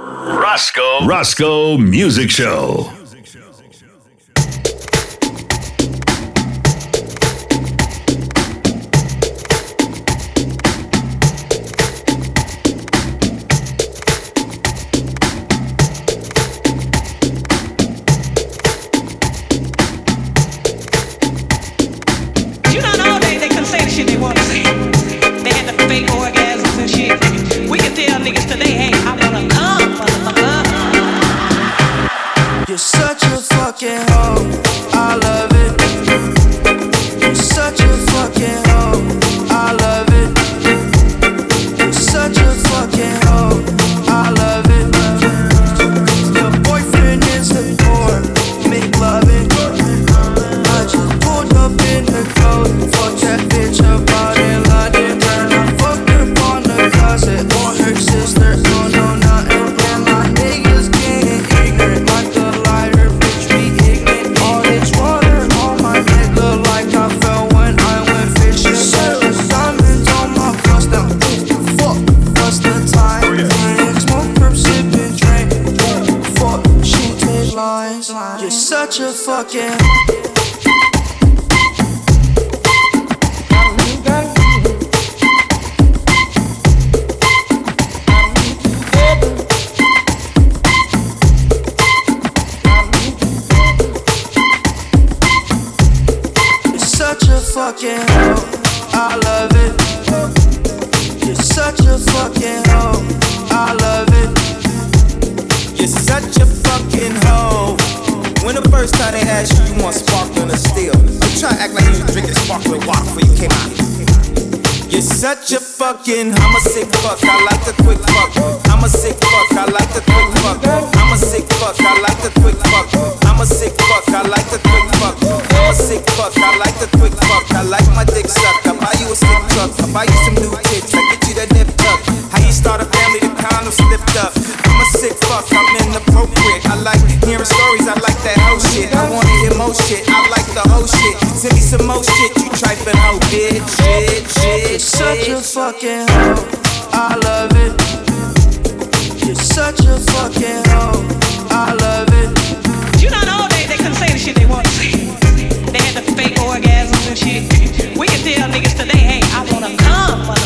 Roscoe Roscoe Music Show. You're such a fucking. Act like you drinking sparkling water before you came out. You're such a fucking. I'm a sick fuck. I like the quick fuck. I'm a sick fuck. I like the quick fuck. I'm a sick fuck. I like the quick fuck. I'm a sick fuck. I like the quick fuck. I'm a sick fuck. I like the quick fuck. I like my dick sucked. I buy you a stick truck. I buy you some new tits. I get you that nip tuck. How you start a family? The condom slipped up. I'm a sick fuck. I'm inappropriate. I like hearing stories. I like that whole shit. I wanna hear more shit. I like the whole shit. Send me some more shit, you trifling hoe, bitch, bitch, bitch. You're such a fucking hoe, I love it. You're such a fucking hoe, I love it. You know, all day they couldn't say the shit they want to say. They had the fake orgasms and shit. We can tell niggas today, hey, I wanna come,